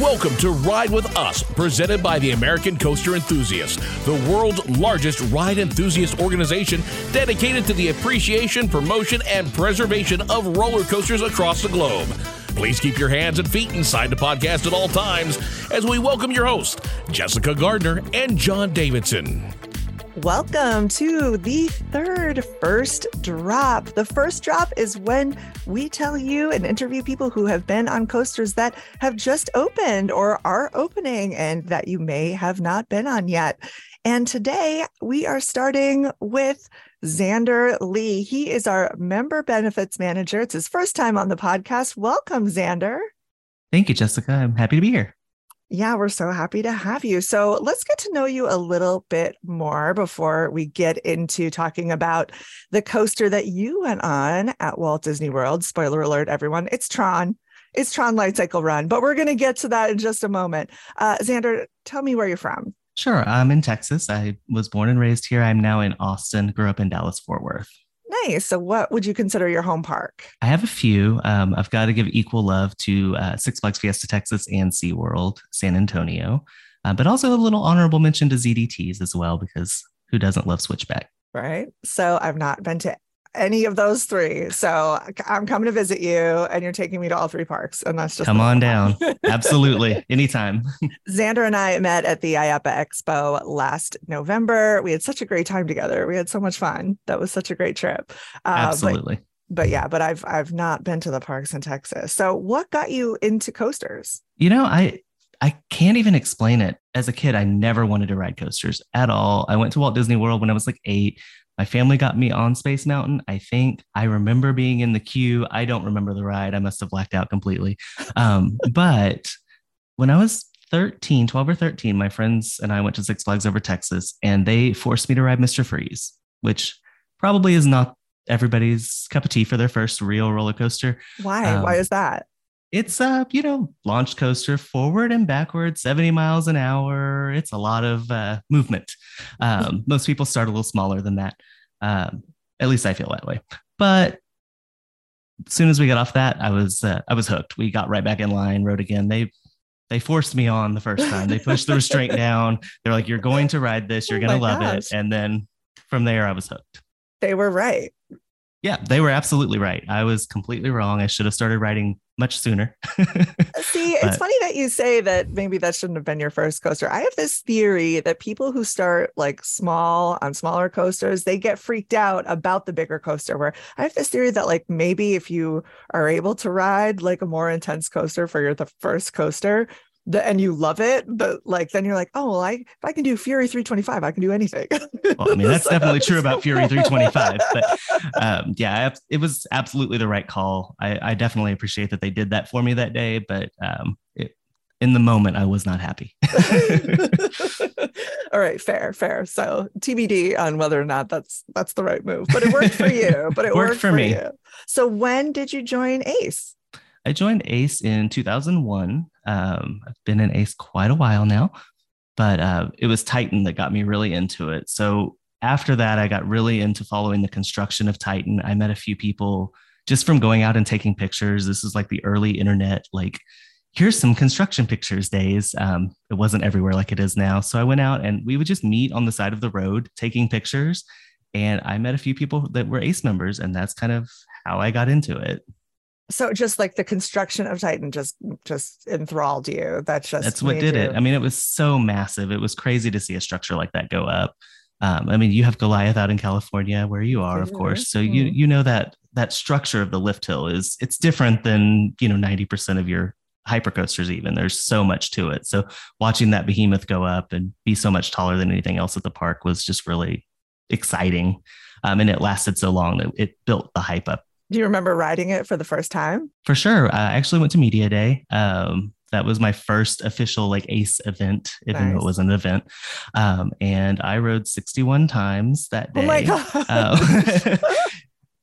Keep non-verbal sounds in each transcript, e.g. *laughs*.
Welcome to Ride with Us, presented by the American Coaster Enthusiast, the world's largest ride enthusiast organization dedicated to the appreciation, promotion, and preservation of roller coasters across the globe. Please keep your hands and feet inside the podcast at all times as we welcome your hosts, Jessica Gardner and John Davidson. Welcome to the third first drop. The first drop is when we tell you and interview people who have been on coasters that have just opened or are opening and that you may have not been on yet. And today we are starting with Xander Lee. He is our member benefits manager. It's his first time on the podcast. Welcome, Xander. Thank you, Jessica. I'm happy to be here. Yeah, we're so happy to have you. So let's get to know you a little bit more before we get into talking about the coaster that you went on at Walt Disney World. Spoiler alert, everyone, it's Tron. It's Tron Light Cycle Run, but we're going to get to that in just a moment. Uh, Xander, tell me where you're from. Sure. I'm in Texas. I was born and raised here. I'm now in Austin, grew up in Dallas, Fort Worth. Nice. So, what would you consider your home park? I have a few. Um, I've got to give equal love to uh, Six Flags Fiesta Texas and SeaWorld San Antonio, uh, but also a little honorable mention to ZDTs as well, because who doesn't love Switchback? Right. So, I've not been to any of those three. So I'm coming to visit you and you're taking me to all three parks. And that's just come on down. *laughs* Absolutely. Anytime. *laughs* Xander and I met at the IAAPA Expo last November. We had such a great time together. We had so much fun. That was such a great trip. Uh, Absolutely. But, but yeah, but I've I've not been to the parks in Texas. So what got you into coasters? You know, I I can't even explain it. As a kid, I never wanted to ride coasters at all. I went to Walt Disney World when I was like eight. My family got me on Space Mountain. I think I remember being in the queue. I don't remember the ride. I must have blacked out completely. Um, *laughs* but when I was 13, 12 or 13, my friends and I went to Six Flags over Texas and they forced me to ride Mr. Freeze, which probably is not everybody's cup of tea for their first real roller coaster. Why? Um, Why is that? It's a, you know, launch coaster forward and backward, 70 miles an hour. It's a lot of uh, movement. Um, *laughs* most people start a little smaller than that. Um, at least I feel that way. But as soon as we got off that, I was uh, I was hooked. We got right back in line, rode again. They they forced me on the first time. They pushed the restraint down. They're like, "You're going to ride this. You're oh going to love gosh. it." And then from there, I was hooked. They were right. Yeah, they were absolutely right. I was completely wrong. I should have started writing much sooner. *laughs* See, it's funny that you say that maybe that shouldn't have been your first coaster. I have this theory that people who start like small on smaller coasters, they get freaked out about the bigger coaster. Where I have this theory that like maybe if you are able to ride like a more intense coaster for your the first coaster, the, and you love it, but like then you're like, oh well, I if I can do Fury 325, I can do anything. well, I mean that's *laughs* definitely true about Fury 325, but *laughs* um, yeah, it was absolutely the right call. I, I, definitely appreciate that they did that for me that day, but um, it, in the moment, I was not happy. *laughs* All right, fair, fair. So TBD on whether or not that's that's the right move, but it worked for you. But it worked, worked for, for, me. You. So when did you join Ace? I joined ACE in 2001. Um, I've been in ACE quite a while now, but uh, it was Titan that got me really into it. So after that, I got really into following the construction of Titan. I met a few people just from going out and taking pictures. This is like the early internet, like, here's some construction pictures days. Um, it wasn't everywhere like it is now. So I went out and we would just meet on the side of the road taking pictures. And I met a few people that were ACE members, and that's kind of how I got into it so just like the construction of titan just just enthralled you. That's just that's what did you... it i mean it was so massive. It was crazy to see a structure like that go up. Um, i mean you have goliath out in california where you are of course. So you mm-hmm. you know that that structure of the lift hill is it's different than you know 90% of your hypercoasters even. There's so much to it. So watching that behemoth go up and be so much taller than anything else at the park was just really exciting. Um, and it lasted so long that it built the hype up do you remember riding it for the first time? For sure. I actually went to Media Day. Um, that was my first official like ACE event, even nice. though it was an event. Um, and I rode 61 times that day. Oh my God. Um, *laughs*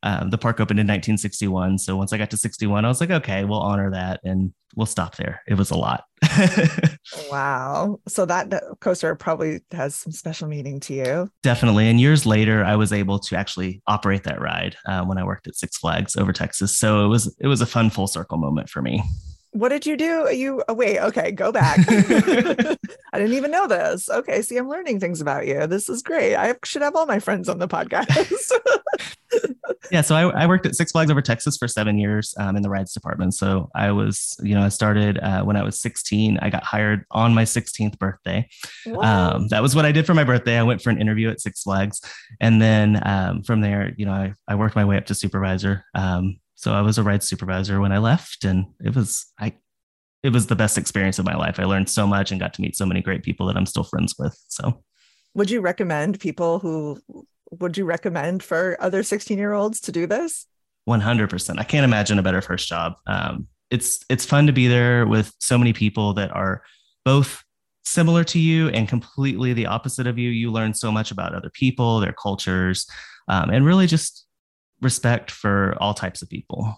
um, the park opened in 1961. So once I got to 61, I was like, okay, we'll honor that and we'll stop there. It was a lot. *laughs* wow. So that coaster probably has some special meaning to you. Definitely. And years later, I was able to actually operate that ride uh, when I worked at Six Flags over Texas. So it was it was a fun full circle moment for me. What did you do? You oh, wait, okay, go back. *laughs* I didn't even know this. Okay, see, I'm learning things about you. This is great. I should have all my friends on the podcast. *laughs* yeah, so I, I, worked at Six Flags Over Texas for seven years um, in the rides department. So I was, you know, I started uh, when I was 16. I got hired on my 16th birthday. Um, that was what I did for my birthday. I went for an interview at Six Flags, and then um, from there, you know, I, I worked my way up to supervisor. Um, so I was a ride supervisor when I left, and it was I it was the best experience of my life. I learned so much and got to meet so many great people that I'm still friends with. So would you recommend people who would you recommend for other 16 year olds to do this? 100%. I can't imagine a better first job. Um, it's it's fun to be there with so many people that are both similar to you and completely the opposite of you. You learn so much about other people, their cultures, um, and really just respect for all types of people.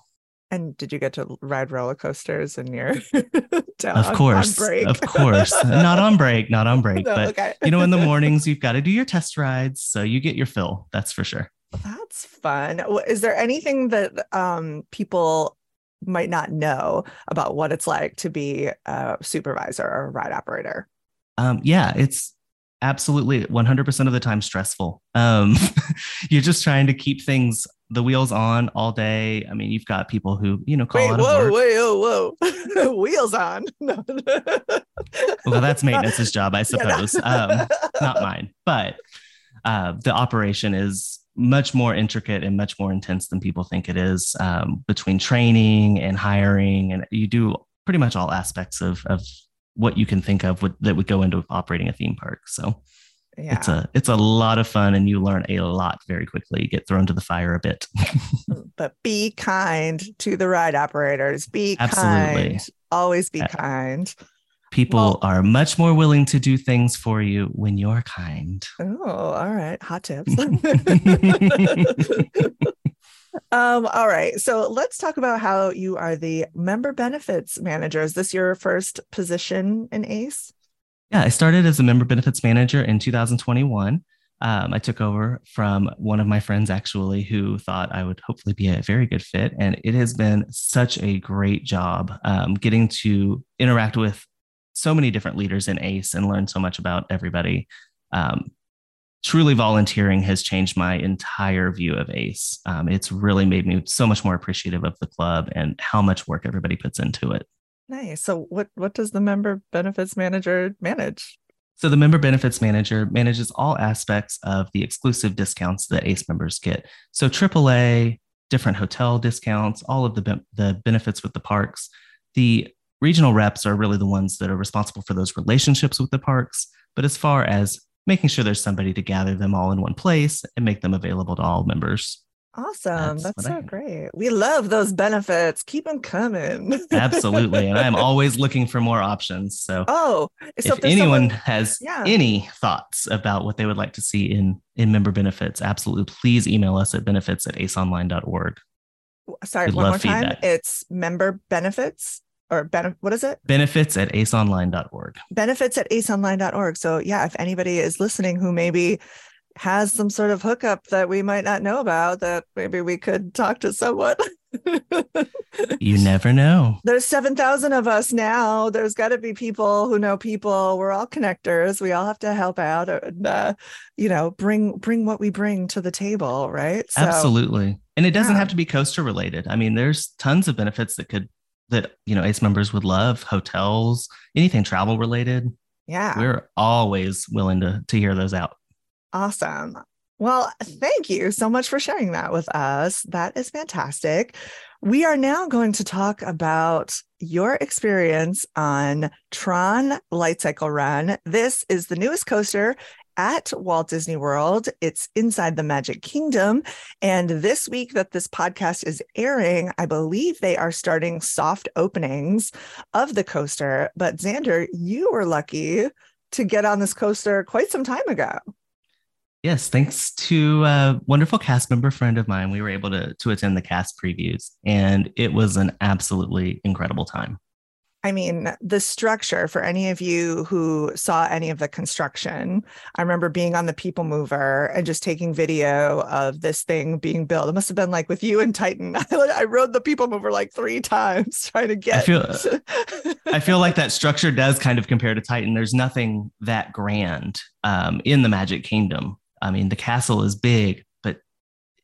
And did you get to ride roller coasters in your *laughs* down of course, of course, not on break, not on *laughs* break, no, but okay. you know, in the *laughs* mornings you've got to do your test rides, so you get your fill. That's for sure. That's fun. Is there anything that um, people might not know about what it's like to be a supervisor or a ride operator? Um, yeah, it's absolutely 100% of the time stressful. Um, *laughs* you're just trying to keep things the wheels on all day. I mean, you've got people who, you know, call wait, out whoa, work. wait, whoa, whoa, *laughs* wheels on. *laughs* well, that's maintenance's job, I suppose. Um, not mine, but uh, the operation is much more intricate and much more intense than people think it is um, between training and hiring. And you do pretty much all aspects of, of what you can think of would, that would go into operating a theme park. So yeah. it's a it's a lot of fun and you learn a lot very quickly. You get thrown to the fire a bit. *laughs* But be kind to the ride operators. Be Absolutely. kind. Always be kind. People well, are much more willing to do things for you when you're kind. Oh all right. Hot tips *laughs* *laughs* um all right so let's talk about how you are the member benefits manager is this your first position in ace yeah, I started as a member benefits manager in 2021. Um, I took over from one of my friends actually who thought I would hopefully be a very good fit. And it has been such a great job um, getting to interact with so many different leaders in ACE and learn so much about everybody. Um, truly volunteering has changed my entire view of ACE. Um, it's really made me so much more appreciative of the club and how much work everybody puts into it. Nice. So what what does the member benefits manager manage? So the member benefits manager manages all aspects of the exclusive discounts that ACE members get. So AAA, different hotel discounts, all of the the benefits with the parks. The regional reps are really the ones that are responsible for those relationships with the parks. But as far as making sure there's somebody to gather them all in one place and make them available to all members. Awesome. That's, That's so great. We love those benefits. Keep them coming. *laughs* Absolutely. And I'm always looking for more options. So, oh, so if, anyone someone, has yeah. any thoughts about what they would like to see in, in member benefits, absolutely please email us at benefits at aceonline.org. Sorry, We'd one more feedback. time. It's member benefits or ben- what is it? Benefits at aceonline.org. Benefits at aceonline.org. So, yeah, if anybody is listening who maybe has some sort of hookup that we might not know about that maybe we could talk to someone. *laughs* you never know. There's 7,000 of us now. There's got to be people who know people. We're all connectors. We all have to help out and, uh, you know, bring bring what we bring to the table, right? So, Absolutely. And it doesn't yeah. have to be coaster related. I mean, there's tons of benefits that could that, you know, ACE members would love, hotels, anything travel related. Yeah. We're always willing to to hear those out. Awesome. Well, thank you so much for sharing that with us. That is fantastic. We are now going to talk about your experience on Tron Light Cycle Run. This is the newest coaster at Walt Disney World. It's inside the Magic Kingdom. And this week that this podcast is airing, I believe they are starting soft openings of the coaster. But Xander, you were lucky to get on this coaster quite some time ago. Yes, thanks to a wonderful cast member friend of mine, we were able to to attend the cast previews, and it was an absolutely incredible time. I mean, the structure for any of you who saw any of the construction, I remember being on the People Mover and just taking video of this thing being built. It must have been like with you and Titan. *laughs* I rode the People Mover like three times *laughs* trying to get. I feel, I feel like that *laughs* structure does kind of compare to Titan. There's nothing that grand um, in the Magic Kingdom. I mean, the castle is big, but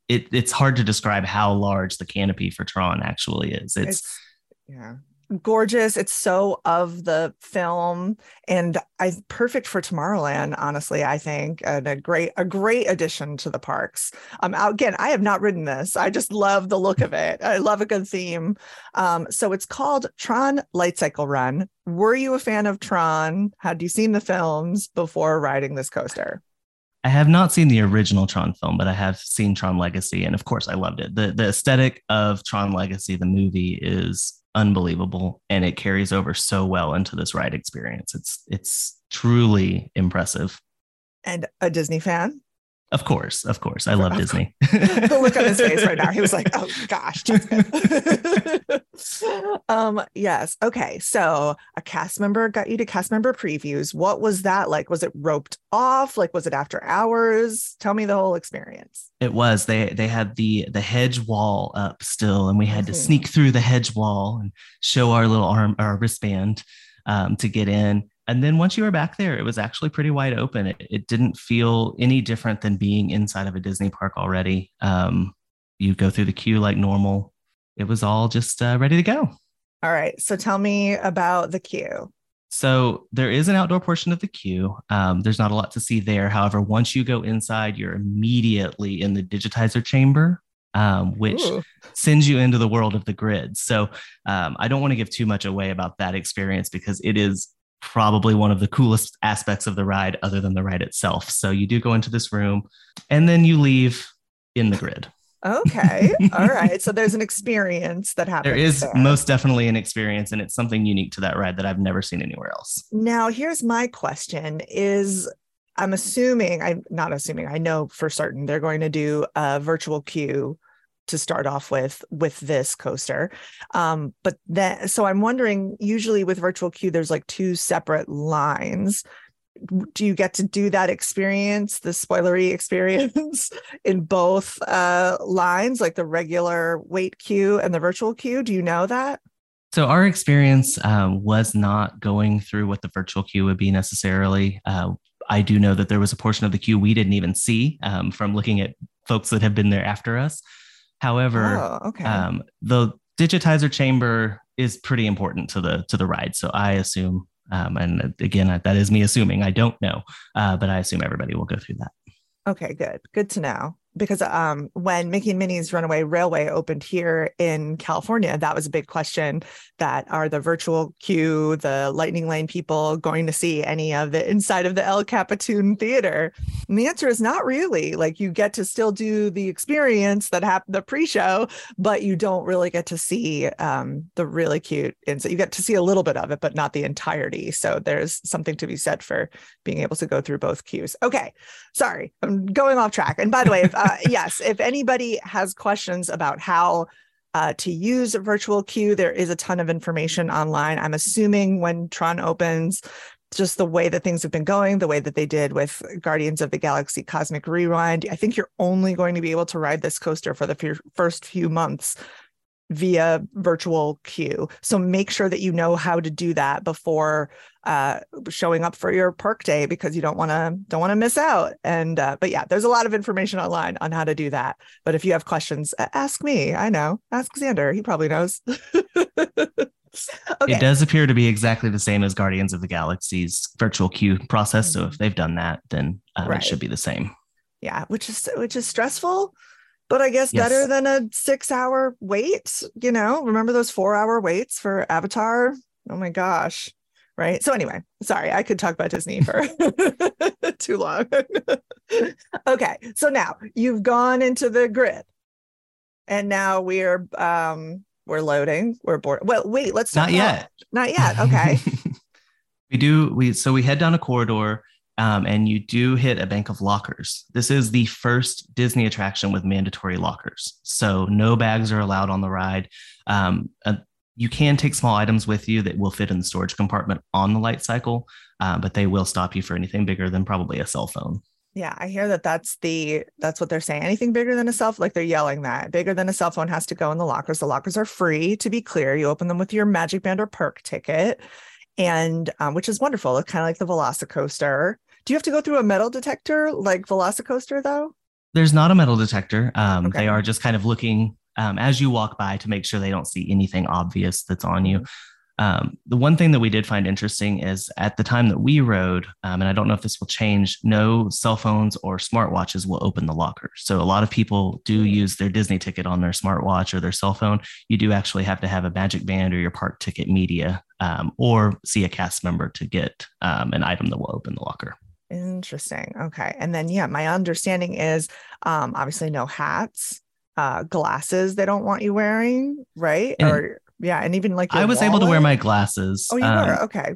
it, it's hard to describe how large the canopy for Tron actually is. It's, it's yeah gorgeous. It's so of the film and I perfect for Tomorrowland, honestly, I think, and a great, a great addition to the parks. Um, again, I have not ridden this. I just love the look of it. I love a good theme. Um, so it's called Tron Light Cycle Run. Were you a fan of Tron? Had you seen the films before riding this coaster? I have not seen the original Tron film, but I have seen Tron Legacy, and of course, I loved it. the The aesthetic of Tron Legacy, the movie, is unbelievable and it carries over so well into this ride experience. It's it's truly impressive. And a Disney fan? Of course, of course. I love Disney. *laughs* the look on his face right now. He was like, oh gosh. *laughs* um, yes. Okay. So a cast member got you to cast member previews. What was that like? Was it roped off? Like, was it after hours? Tell me the whole experience. It was. They they had the the hedge wall up still, and we had mm-hmm. to sneak through the hedge wall and show our little arm our wristband um, to get in and then once you were back there, it was actually pretty wide open. It, it didn't feel any different than being inside of a Disney park already. Um, you go through the queue like normal. It was all just uh, ready to go. All right. So tell me about the queue. So there is an outdoor portion of the queue. Um, there's not a lot to see there. However, once you go inside, you're immediately in the digitizer chamber, um, which Ooh. sends you into the world of the grid. So um, I don't want to give too much away about that experience because it is probably one of the coolest aspects of the ride other than the ride itself. So you do go into this room and then you leave in the grid. Okay. *laughs* All right. So there's an experience that happens. There is there. most definitely an experience and it's something unique to that ride that I've never seen anywhere else. Now, here's my question is I'm assuming I'm not assuming I know for certain they're going to do a virtual queue to start off with with this coaster. Um, but then so i'm wondering usually with virtual queue there's like two separate lines. Do you get to do that experience the spoilery *laughs* experience in both uh, lines like the regular wait queue and the virtual queue? Do you know that? So our experience um, was not going through what the virtual queue would be necessarily. Uh, i do know that there was a portion of the queue we didn't even see um, from looking at folks that have been there after us However, oh, okay. um, the digitizer chamber is pretty important to the to the ride. So I assume, um, and again, that is me assuming. I don't know, uh, but I assume everybody will go through that. Okay, good. Good to know because um, when Mickey and Minnie's Runaway Railway opened here in California, that was a big question that are the virtual queue, the Lightning Lane people going to see any of the inside of the El Capitan Theater? And the answer is not really. Like you get to still do the experience that happened the pre-show, but you don't really get to see um, the really cute inside. You get to see a little bit of it, but not the entirety. So there's something to be said for being able to go through both queues. Okay, sorry, I'm going off track. And by the way, if, uh, yes, if anybody has questions about how uh, to use virtual queue, there is a ton of information online. I'm assuming when Tron opens, just the way that things have been going, the way that they did with Guardians of the Galaxy Cosmic Rewind, I think you're only going to be able to ride this coaster for the f- first few months via virtual queue. So make sure that you know how to do that before uh, showing up for your park day because you don't want to don't want to miss out. And uh, but yeah, there's a lot of information online on how to do that. But if you have questions, ask me. I know. Ask Xander. He probably knows. *laughs* Okay. It does appear to be exactly the same as Guardians of the Galaxy's virtual queue process. So if mm-hmm. they've done that, then um, right. it should be the same. Yeah, which is which is stressful, but I guess yes. better than a six hour wait. You know, remember those four hour waits for Avatar? Oh my gosh. Right. So, anyway, sorry, I could talk about Disney for *laughs* too long. *laughs* okay. So now you've gone into the grid and now we're, um, we're loading. We're bored. Well, wait, let's not yet. Not yet. Okay. *laughs* we do. We, so we head down a corridor um, and you do hit a bank of lockers. This is the first Disney attraction with mandatory lockers. So no bags are allowed on the ride. Um, uh, you can take small items with you that will fit in the storage compartment on the light cycle, uh, but they will stop you for anything bigger than probably a cell phone. Yeah, I hear that that's the that's what they're saying. Anything bigger than a cell like they're yelling that bigger than a cell phone has to go in the lockers. The lockers are free to be clear. You open them with your Magic Band or Perk ticket, and um, which is wonderful. It's kind of like the Velocicoaster. Do you have to go through a metal detector like Velocicoaster though? There's not a metal detector. Um, Okay. They are just kind of looking um, as you walk by to make sure they don't see anything obvious that's on you. Um, the one thing that we did find interesting is at the time that we rode, um, and I don't know if this will change, no cell phones or smartwatches will open the locker. So a lot of people do use their Disney ticket on their smartwatch or their cell phone. You do actually have to have a Magic Band or your park ticket media um, or see a cast member to get um, an item that will open the locker. Interesting. Okay. And then yeah, my understanding is um obviously no hats, uh glasses they don't want you wearing, right? And- or yeah, and even like I was able to wear my glasses. Oh, you um, were. Okay.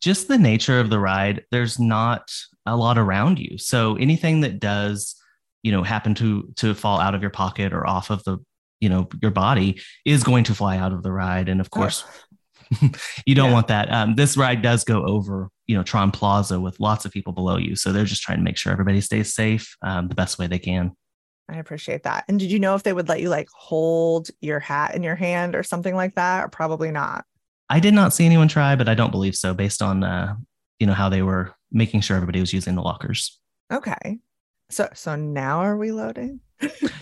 just the nature of the ride, there's not a lot around you. So anything that does, you know, happen to to fall out of your pocket or off of the, you know, your body is going to fly out of the ride. And of course, *laughs* you don't Yeah. want that. Um, this ride does go over, you know, Tron Plaza with lots of people below you. So they're just trying to make sure everybody stays safe um, the best way they can. I appreciate that. And did you know if they would let you like hold your hat in your hand or something like that? Or probably not. I did not see anyone try, but I don't believe so based on, uh, you know, how they were making sure everybody was using the lockers. Okay. So so now are we loading?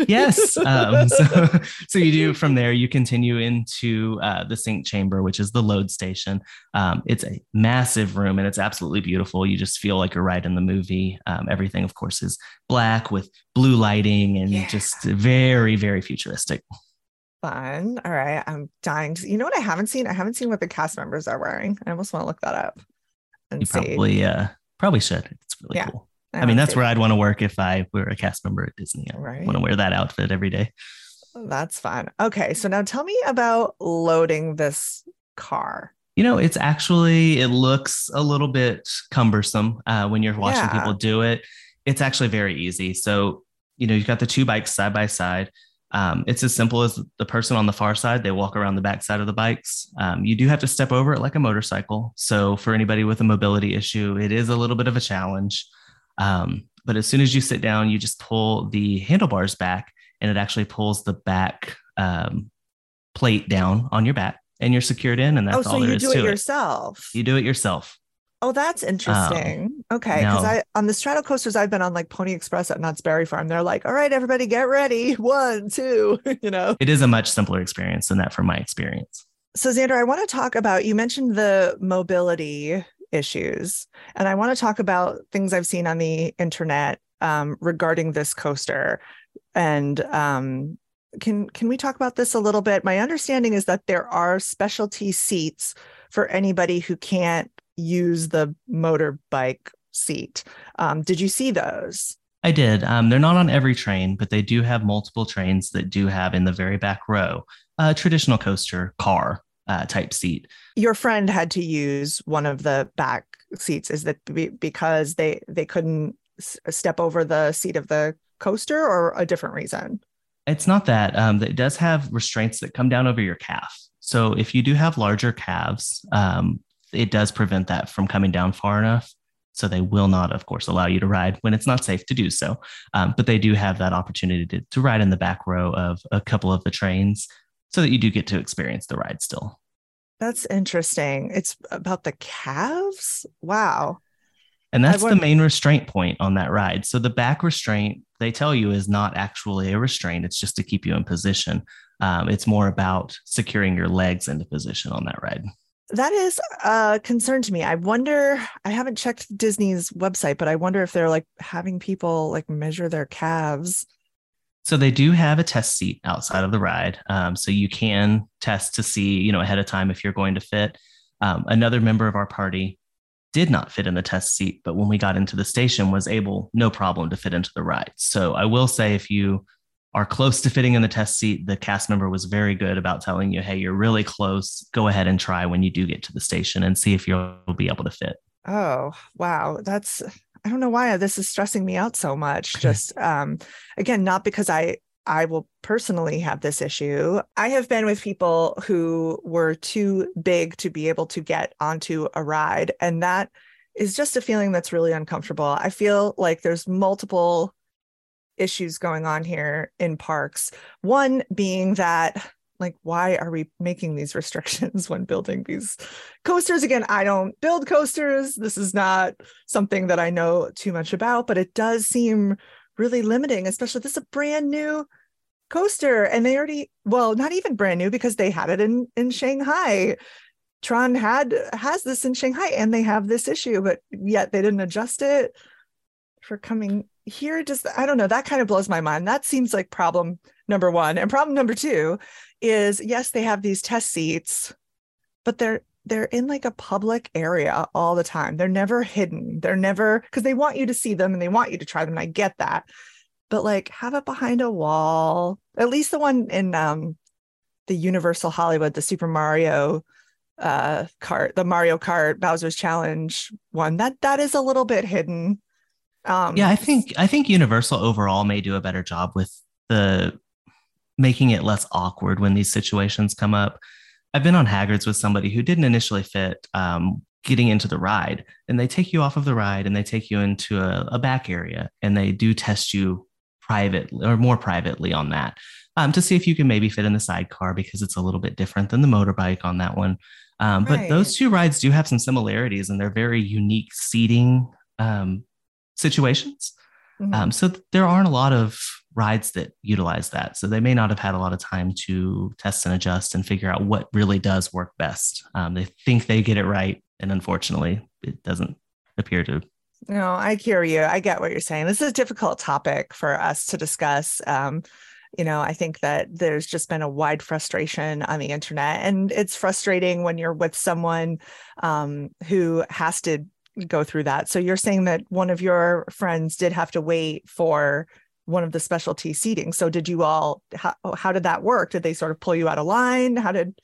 yes. Um, so, *laughs* *laughs* so you do from there, you continue into uh, the sink chamber, which is the load station. Um, it's a massive room and it's absolutely beautiful. You just feel like you're right in the movie. Um, everything, of course, is black with blue lighting and Yeah. just very, very futuristic. Fun. All right. I'm dying to you know what I haven't seen? I haven't seen what the cast members are wearing. I almost want to look that up and You see. probably, uh, probably should. It's really Yeah. cool. I, wanna mean, that's where I'd want to work if I were a cast member at Disney. I Right. want to wear that outfit every day. That's fun. Okay, so now tell me about loading this car. You know, it's actually it looks a little bit cumbersome uh, when you're watching Yeah. people do it. It's actually very easy. So, you know, you've got the two bikes side by side. Um, it's as simple as the person on the far side, they walk around the back side of the bikes. Um, you do have to step over it like a motorcycle. So, for anybody with a mobility issue, it is a little bit of a challenge. Um, but as soon as you sit down, you just pull the handlebars back and it actually pulls the back um, plate down on your back and you're secured in. And that's oh, so all there you is do it to it. yourself. You do it yourself. oh, that's interesting. okay, because I on the straddle coasters I've been on, like Pony Express at Knott's Berry Farm. They're like, "All right, everybody, get ready. *laughs* One, two. *laughs* you know. It is a much simpler experience than that from my experience. So, Xander, I want to talk about you mentioned the mobility issues, and I want to talk about things I've seen on the internet um, regarding this coaster. And um, can can we talk about this a little bit? My understanding is that there are specialty seats for anybody who can't use the motorbike seat. Um, did you see those? I did. Um, they're not on every train, but they do have multiple trains that do have in the very back row a traditional coaster car uh, type seat. Your friend had to use one of the back seats. Is that be- because they they couldn't s- step over the seat of the coaster, or a different reason? It's not that. Um, it does have restraints that come down over your calf. So if you do have larger calves, um, it does prevent that from coming down far enough. So they will not, of course, allow you to ride when it's not safe to do so. Um, but they do have that opportunity to, to ride in the back row of a couple of the trains so that you do get to experience the ride still. That's interesting. It's about the calves. Wow. And that's the main restraint point on that ride. So the back restraint, they tell you, is not actually a restraint. It's just to keep you in position. Um, it's more about securing your legs into position on that ride. That is a concern to me. I wonder, I haven't checked Disney's website, but I wonder if they're like having people like measure their calves. So they do have a test seat outside of the ride. Um, so you can test to see, you know, ahead of time if you're going to fit. Um, another member of our party did not fit in the test seat, but when we got into the station, was able no problem to fit into the ride. So I will say, if you are close to fitting in the test seat, the cast member was very good about telling you, "Hey, you're really close. Go ahead and try when you do get to the station and see if you'll be able to fit." Oh, wow. That's I don't know why this is stressing me out so much. *laughs* Just um again, not because I I will personally have this issue. I have been with people who were too big to be able to get onto a ride, and that is just a feeling that's really uncomfortable. I feel like there's multiple issues going on here in parks. One being that like why are we making these restrictions *laughs* when building these coasters? Again i don't build coasters. This is not something that i know too much about but it does seem really limiting especially this is a brand new coaster and they already well not even brand new because they had it in in shanghai. Tron had has this in shanghai and they have this issue but yet they didn't adjust it for coming here. Just i don't know. That kind of blows my mind. That seems like problem number one. And problem number two is yes they have these test seats but they're they're in like a public area all the time. They're never hidden. They're never because they want you to see them and they want you to try them. And i get that. But like have it behind a wall. At least the one in um the universal hollywood the super mario uh cart, the mario kart bowser's challenge one that that is a little bit hidden. Um yeah i think i think universal overall may do a better job with the making it less awkward when these situations come up. I've been on Hagrid's with somebody who didn't initially fit um, getting into the ride, and they take you off of the ride and they take you into a, a back area and they do test you privately or more privately on that um, to see if you can maybe fit in the sidecar because it's a little bit different than the motorbike on that one. Um, right. But those two rides do have some similarities and they're very unique seating um, situations. Mm-hmm. Um, so there aren't a lot of rides that utilize that. So they may not have had a lot of time to test and adjust and figure out what really does work best. Um, they think they get it right, and unfortunately, it doesn't appear to. No, I hear you. I get what you're saying. This is a difficult topic for us to discuss. Um, you know, I think that there's just been a wide frustration on the internet, and it's frustrating when you're with someone um, who has to go through that. So you're saying that one of your friends did have to wait for one of the specialty seating. So did you all how, how did that work? Did they sort of pull you out of line? How did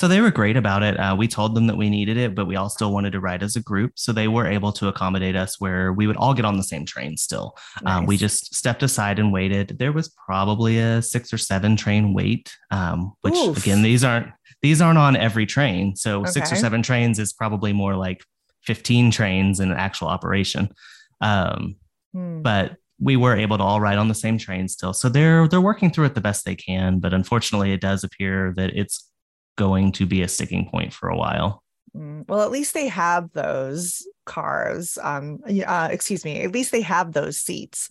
so they were great about it. Uh, we told them that we needed it, but we all still wanted to ride as a group. So they were able to accommodate us where we would all get on the same train still. Nice. Um, we just stepped aside and waited. There was probably a six or seven train wait, um, which Oof. again, these aren't these aren't on every train. So okay. six or seven trains is probably more like 15 trains in actual operation. Um, hmm. But we were able to all ride on the same train still. So they're they're working through it the best they can, but unfortunately, it does appear that it's going to be a sticking point for a while. Mm, well, at least they have those cars. Um, uh, excuse me. At least they have those seats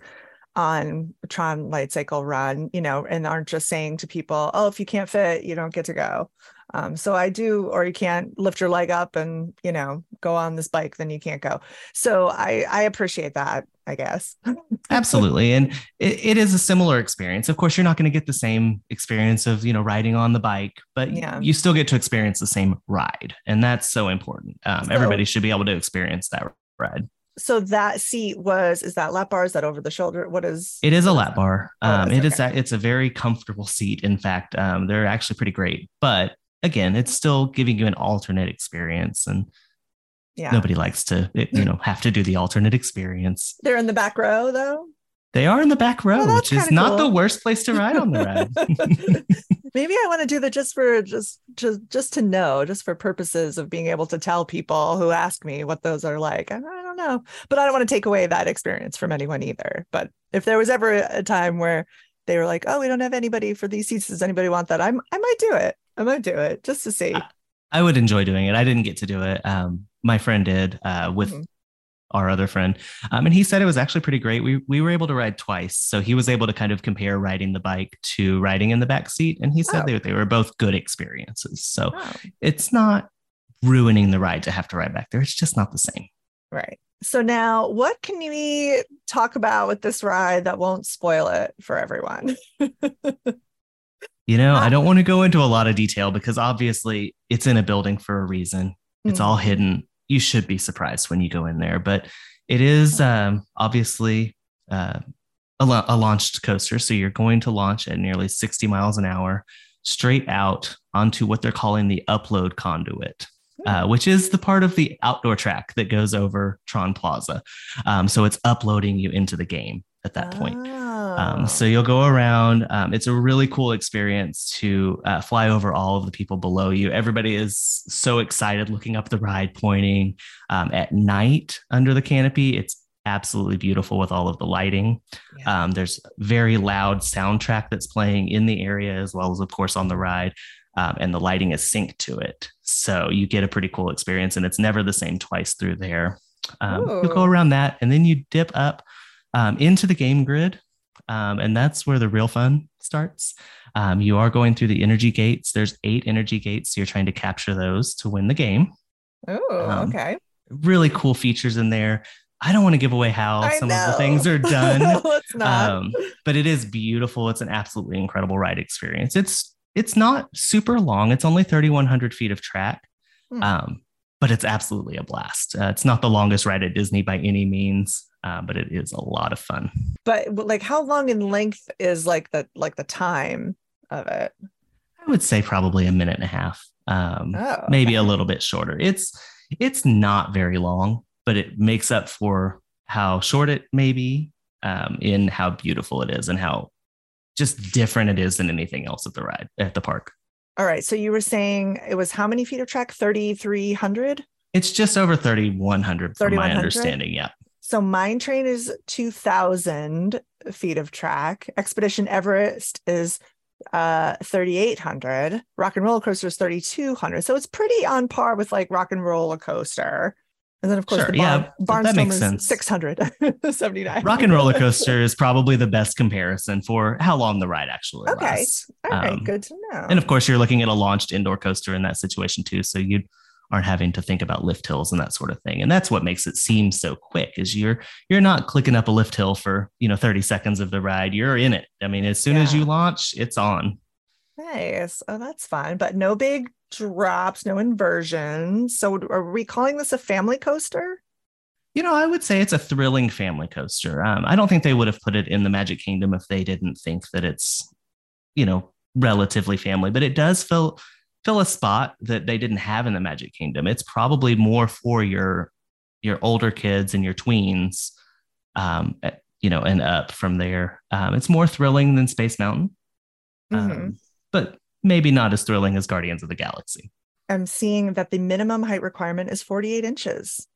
on Tron Light Cycle Run. You know, and aren't just saying to people, "Oh, if you can't fit, you don't get to go." Um, so I do, or you can't lift your leg up and you know go on this bike, then you can't go. So I I appreciate that. I guess. *laughs* Absolutely, and it, it is a similar experience. Of course, you're not going to get the same experience of you know riding on the bike, but yeah. you still get to experience the same ride, and that's so important. Um, so, everybody should be able to experience that ride so that seat was is that lap bar is that over the shoulder what is it is a lap bar oh, um, it okay. is it's a very comfortable seat in fact um, they're actually pretty great but again, it's still giving you an alternate experience and yeah. nobody likes to you know *laughs* have to do the alternate experience. They're in the back row though. They are in the back row, which is not cool. the worst place to ride on the ride. *laughs* *laughs* Maybe I want to do that just for just just just to know, just for purposes of being able to tell people who ask me what those are like. I, I don't know, but I don't want to take away that experience from anyone either. But if there was ever a time where they were like, "Oh, we don't have anybody for these seats. Does anybody want that?" I'm I might do it. I might do it just to see. I, I would enjoy doing it. I didn't get to do it. Um, my friend did uh, with mm-hmm. our other friend, um, and he said it was actually pretty great. We we were able to ride twice, so he was able to kind of compare riding the bike to riding in the back seat, and he said oh. they they were both good experiences. So oh. it's not ruining the ride to have to ride back there. It's just not the same. Right. So now, what can we talk about with this ride that won't spoil it for everyone? *laughs* you know, I don't want to go into a lot of detail because obviously it's in a building for a reason. It's all hidden. You should be surprised when you go in there, but it is um, obviously uh, a, a launched coaster. So you're going to launch at nearly 60 miles an hour straight out onto what they're calling the upload conduit uh, which is the part of the outdoor track that goes over Tron Plaza. Um, so it's uploading you into the game at that point. Oh. Um, so you'll go around. Um, it's a really cool experience to uh, fly over all of the people below you. Everybody is so excited looking up the ride, pointing. Um, at night under the canopy, it's absolutely beautiful with all of the lighting. Yeah. Um, there's very loud soundtrack that's playing in the area as well as, of course, on the ride. Um, and the lighting is synced to it. So you get a pretty cool experience, and it's never the same twice through there. Um, you go around that, and then you dip up um, into the game grid, um, and that's where the real fun starts. Um, you are going through the energy gates. There's eight energy gates. So you're trying to capture those to win the game. Oh, okay. Really cool features in there. I don't want to give away how I some know. of the things are *laughs* done. Let's not. Um, but it is beautiful. It's an absolutely incredible ride experience. It's it's not super long. It's only 3,100 feet of track, hmm. um, but it's absolutely a blast. Uh, it's not the longest ride at Disney by any means, uh, but it is a lot of fun. But like, how long in length is like the like the time of it? I would say probably a minute and a half, um, oh, okay. maybe a little bit shorter. It's it's not very long, but it makes up for how short it may be um, in how beautiful it is and how just different it is than anything else at the ride at the park. All right. So you were saying it was how many feet of track? 3,300? It's just over 3,100 from my understanding. Yeah. So Mine Train is 2,000 feet of track. Expedition Everest is uh 3800 rock and roller coaster is 3200 so it's pretty on par with like rock and roller coaster and then, of course, sure, the bar- yeah, Barnstorm is sense. 679. *laughs* Rock and Roller Coaster *laughs* is probably the best comparison for how long the ride actually okay. lasts. All right, um, good to know. And of course, you're looking at a launched indoor coaster in that situation too, so you aren't having to think about lift hills and that sort of thing. And that's what makes it seem so quick. Is you're you're not clicking up a lift hill for you know 30 seconds of the ride. You're in it. I mean, as soon yeah. as you launch, it's on. Nice. Oh, that's fun. But no big drops, no inversions. So are we calling this a family coaster? You know, I would say it's a thrilling family coaster. Um, I don't think they would have put it in the Magic Kingdom if they didn't think that it's, you know, relatively family. But it does fill fill a spot that they didn't have in the Magic Kingdom. It's probably more for your your older kids and your tweens, um, you know, and up from there. Um, it's more thrilling than Space Mountain, mm-hmm. um, but maybe not as thrilling as Guardians of the Galaxy. I'm seeing that the minimum height requirement is 48 inches.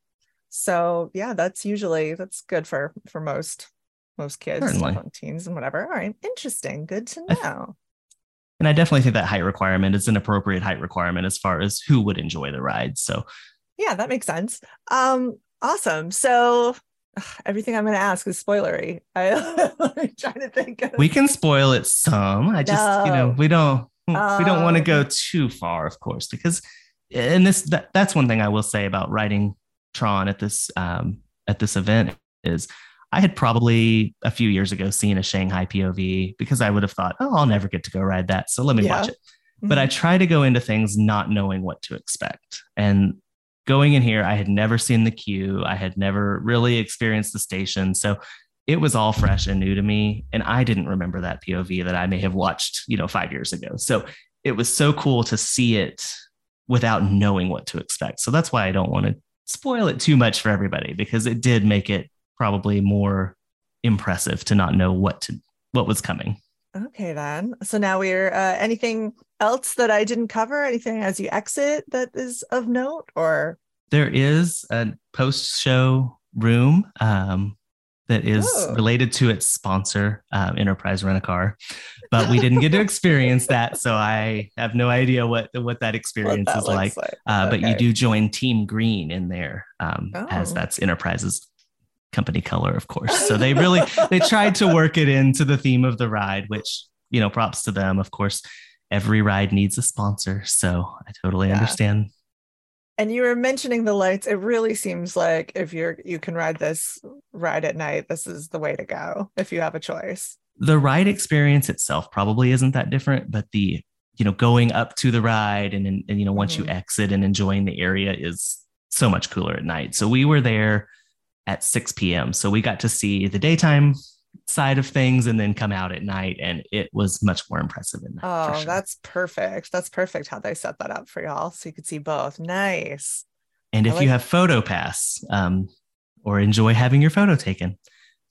So yeah, that's usually that's good for for most most kids, teens and whatever. All right, interesting. Good to know. And I definitely think that height requirement is an appropriate height requirement as far as who would enjoy the ride. So yeah, that makes sense. Um, awesome. So everything I'm going to ask is spoilery. *laughs* I, am trying to think. Of... We can spoil it some. I just, no. you know, we don't. Um, we don't want to go um, too far, of course, because and this that, that's one thing I will say about writing Tron at this um, at this event is I had probably a few years ago seen a Shanghai POV because I would have thought, oh, I'll never get to go ride that, so let me yeah. watch it. Mm-hmm. But I try to go into things not knowing what to expect, and going in here, I had never seen the queue, I had never really experienced the station, so it was all fresh and new to me and i didn't remember that pov that i may have watched you know five years ago so it was so cool to see it without knowing what to expect so that's why i don't want to spoil it too much for everybody because it did make it probably more impressive to not know what to what was coming okay then so now we're uh, anything else that i didn't cover anything as you exit that is of note or there is a post show room um, that is oh. related to its sponsor, uh, Enterprise Rent a Car, but we didn't get to *laughs* experience that, so I have no idea what what that experience what that is like. like. Uh, okay. But you do join Team Green in there, um, oh. as that's Enterprise's company color, of course. So they really they tried to work it into the theme of the ride, which you know, props to them. Of course, every ride needs a sponsor, so I totally yeah. understand and you were mentioning the lights. It really seems like if you're you can ride this ride at night, this is the way to go if you have a choice. The ride experience itself probably isn't that different, but the you know going up to the ride and and, and you know once mm-hmm. you exit and enjoying the area is so much cooler at night. So we were there at 6 p.m. So we got to see the daytime side of things and then come out at night and it was much more impressive in that oh sure. that's perfect that's perfect how they set that up for y'all so you could see both nice and if like- you have photo pass um, or enjoy having your photo taken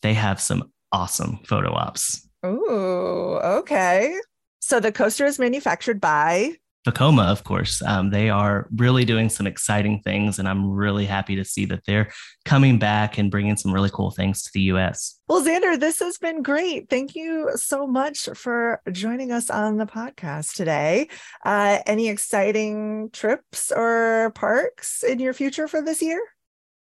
they have some awesome photo ops. Ooh, okay. So the coaster is manufactured by Vekoma, of course. Um, they are really doing some exciting things, and I'm really happy to see that they're coming back and bringing some really cool things to the US. Well, Xander, this has been great. Thank you so much for joining us on the podcast today. Uh, any exciting trips or parks in your future for this year?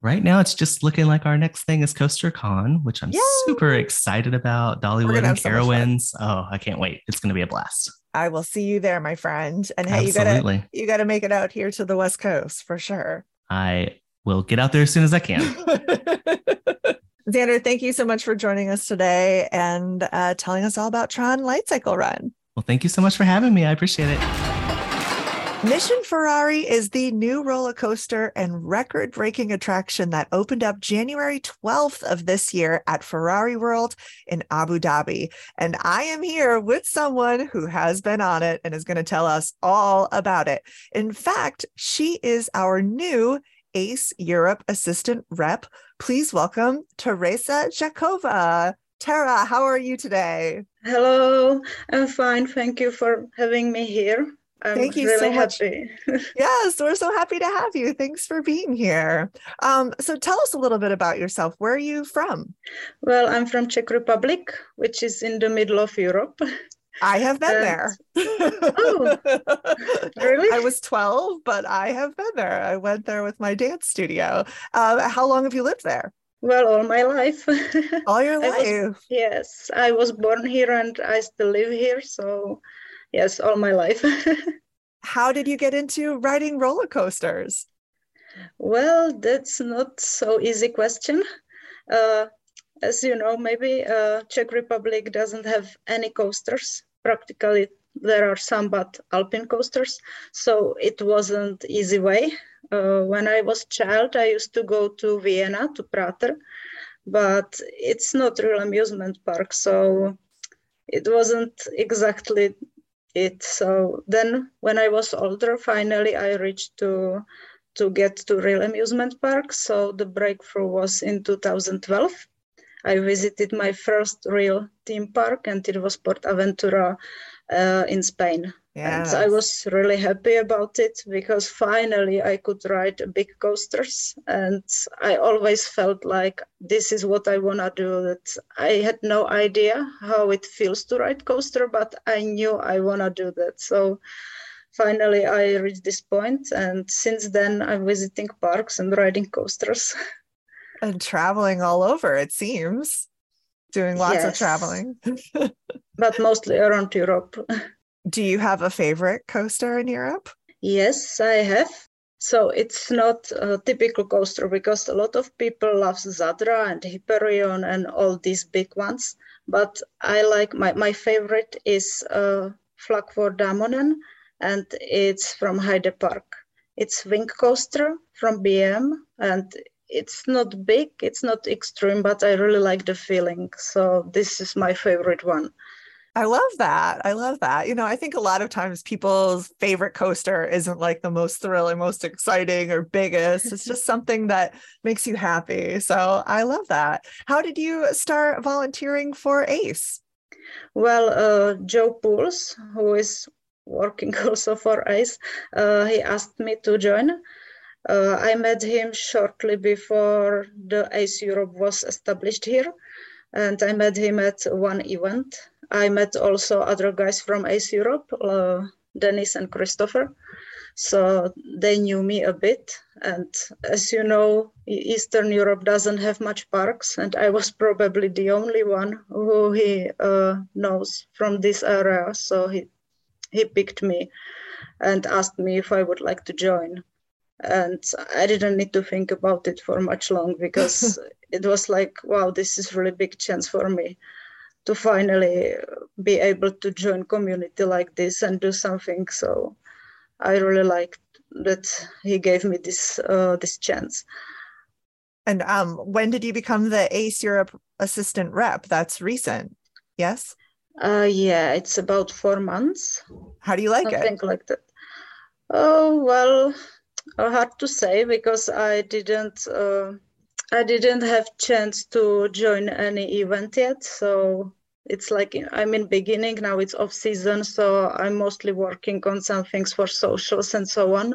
right now it's just looking like our next thing is Coaster Con, which I'm Yay! super excited about. Dollywood and Carowinds. So oh, I can't wait. It's going to be a blast. I will see you there, my friend. And hey, Absolutely. you gotta you gotta make it out here to the West Coast for sure. I will get out there as soon as I can. *laughs* Xander, thank you so much for joining us today and uh, telling us all about Tron Lightcycle Run. Well, thank you so much for having me. I appreciate it. Mission Ferrari is the new roller coaster and record breaking attraction that opened up January 12th of this year at Ferrari World in Abu Dhabi. And I am here with someone who has been on it and is going to tell us all about it. In fact, she is our new ACE Europe assistant rep. Please welcome Teresa Zakova. Tara, how are you today? Hello, I'm fine. Thank you for having me here. I'm Thank you really so much. *laughs* yes, we're so happy to have you. Thanks for being here. Um, so tell us a little bit about yourself. Where are you from? Well, I'm from Czech Republic, which is in the middle of Europe. I have been and... there. oh, really? I was 12, but I have been there. I went there with my dance studio. Uh, how long have you lived there? Well, all my life. *laughs* all your life? I was, yes, I was born here and I still live here. So yes, all my life. *laughs* How did you get into riding roller coasters? Well, that's not so easy question. Uh, as you know, maybe uh, Czech Republic doesn't have any coasters. Practically, there are some, but alpine coasters. So it wasn't easy way. Uh, when I was child, I used to go to Vienna to Prater, but it's not real amusement park. So it wasn't exactly it. So then when I was older, finally I reached to to get to real amusement park. So the breakthrough was in 2012. I visited my first real theme park and it was PortAventura uh, in Spain. Yes. And I was really happy about it because finally I could ride big coasters. And I always felt like this is what I want to do. That I had no idea how it feels to ride coaster, but I knew I want to do that. So finally I reached this point, And since then I'm visiting parks and riding coasters. *laughs* And traveling all over, it seems. Doing lots yes. of traveling. *laughs* but mostly around Europe. *laughs* Do you have a favorite coaster in Europe? Yes, I have. So it's not a typical coaster because a lot of people love Zadra and Hyperion and all these big ones. But I like my, my favorite is uh, Flak Damonen and it's from Heide Park. It's wing coaster from BM and it's not big, it's not extreme, but I really like the feeling. So this is my favorite one. I love that. I love that. You know, I think a lot of times people's favorite coaster isn't like the most thrilling, most exciting, or biggest. It's just something that makes you happy. So I love that. How did you start volunteering for ACE? Well, uh, Joe Pools, who is working *laughs* also for ACE, uh, he asked me to join. Uh, I met him shortly before the ACE Europe was established here, and I met him at one event I met also other guys from ACE Europe, uh, Dennis and Christopher. So they knew me a bit. And as you know, Eastern Europe doesn't have much parks. And I was *laughs* probably the only one who he uh, knows from this area. So he, he picked me and asked me if I would like to join. And I didn't need to think about it for much long because *laughs* it was like, wow, this is really big chance for me to finally be able to join community like this and do something. So I really liked that he gave me this uh, this chance. And um, when did you become the ACE Europe assistant rep? That's recent, yes. Uh, yeah, it's about four months. How do you like Something it? like that. Oh well, uh, hard to say because I didn't. Uh, I didn't have chance to join any event yet, so it's like I'm in beginning now. It's off season, so I'm mostly working on some things for socials and so on.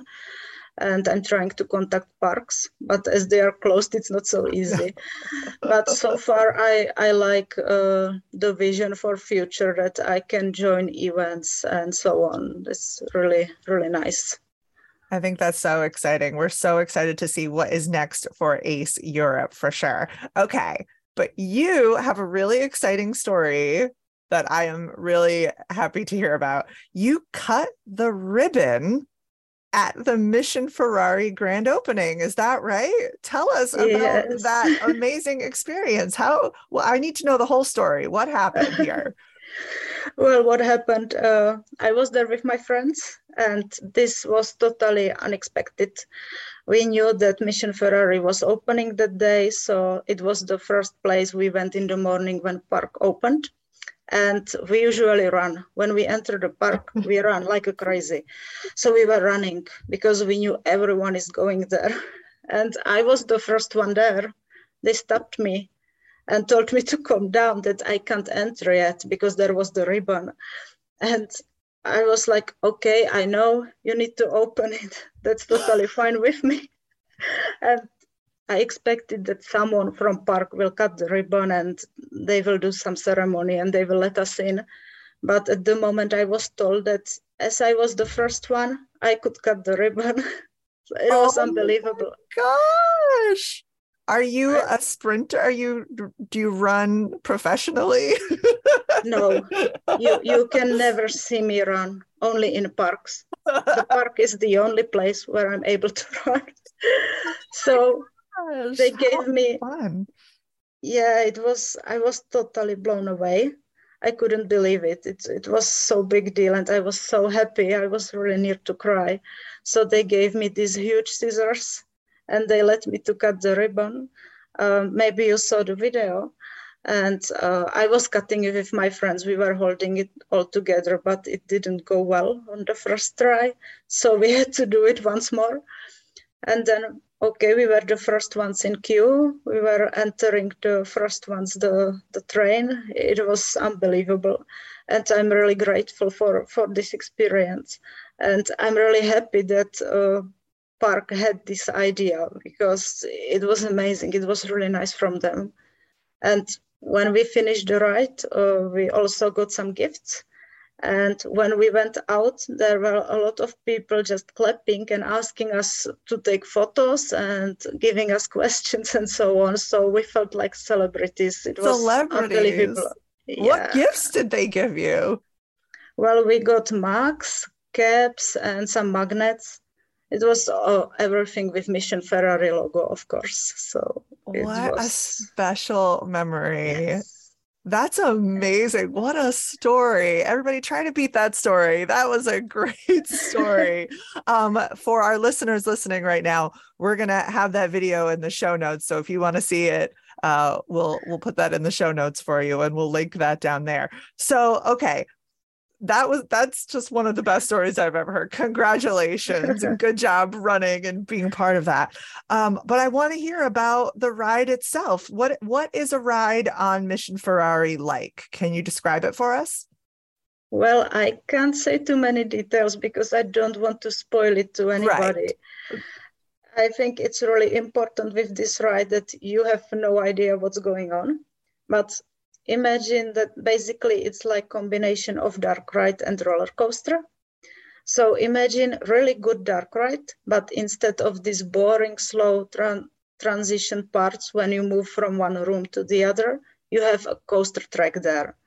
And I'm trying to contact parks, but as they are closed, it's not so easy. *laughs* but so far, I I like uh, the vision for future that I can join events and so on. It's really really nice. I think that's so exciting. We're so excited to see what is next for ACE Europe for sure. Okay. But you have a really exciting story that I am really happy to hear about. You cut the ribbon at the Mission Ferrari grand opening. Is that right? Tell us about yes. that *laughs* amazing experience. How well, I need to know the whole story. What happened here? Well, what happened? Uh, I was there with my friends, and this was totally unexpected. We knew that Mission Ferrari was opening that day, so it was the first place we went in the morning when park opened. And we usually run. When we enter the park, *laughs* we run like a crazy. So we were running because we knew everyone is going there. *laughs* And I was the first one there. They stopped me and told me to come down that I can't enter yet because there was the ribbon. And I was like, okay, I know you need to open it. *laughs* That's totally fine with me. *laughs* and I expected that someone from park will cut the ribbon and they will do some ceremony and they will let us in. But at the moment I was told that as I was the first one, I could cut the ribbon. *laughs* it was oh unbelievable. Gosh. Are you a sprinter? Are you do you run professionally? no, you you can never see me run. Only in parks. The *laughs* park is the only place where I'm able to *laughs* run. so they gave me fun. Yeah, it was. I was totally blown away. I couldn't believe it. It it was so big deal, and I was so happy. I was really near to cry. So they gave me these huge scissors and they let me to cut the ribbon. Um, maybe you saw the video. And uh, I was cutting it with my friends. We were holding it all together, but it didn't go well on the first try. So we *laughs* had to do it once more. And then, okay, we were the first ones in queue. We were entering the first ones, the, the train. It was unbelievable. And I'm really grateful for, for this experience. And I'm really happy that uh, park had this idea because it was amazing. It was really nice from them. And when we finished the ride, uh, we also got some gifts. And when we went out, there were a lot of people just clapping and asking us to take photos and giving us *laughs* questions and so on. So we felt like celebrities. It was celebrities. Yeah. What gifts did they give you? Well, we got mugs, caps, and some magnets it was uh, everything with Mission Ferrari logo, of course. So what was... a special memory. Yes. That's amazing. What a story. Everybody try to beat that story. That was a *laughs* great story. um, for our listeners listening right now, we're gonna have that video in the show notes. So if you want to see it, uh, we'll we'll put that in the show notes for you and we'll link that down there. So okay, that was that's just one of the best stories I've ever heard. Congratulations and *laughs* good job running and being part of that. Um, but I want to hear about the ride itself. What what is a ride on Mission Ferrari like? Can you describe it for us? Well, I can't say too many details because I don't want to spoil it to anybody. Right. I think it's really important with this ride that you have no idea what's going on. But imagine that basically it's like combination of dark ride and roller coaster. So imagine really good dark ride, but instead of these boring, slow tran transition parts when you move from one room to the other, you have a coaster track there.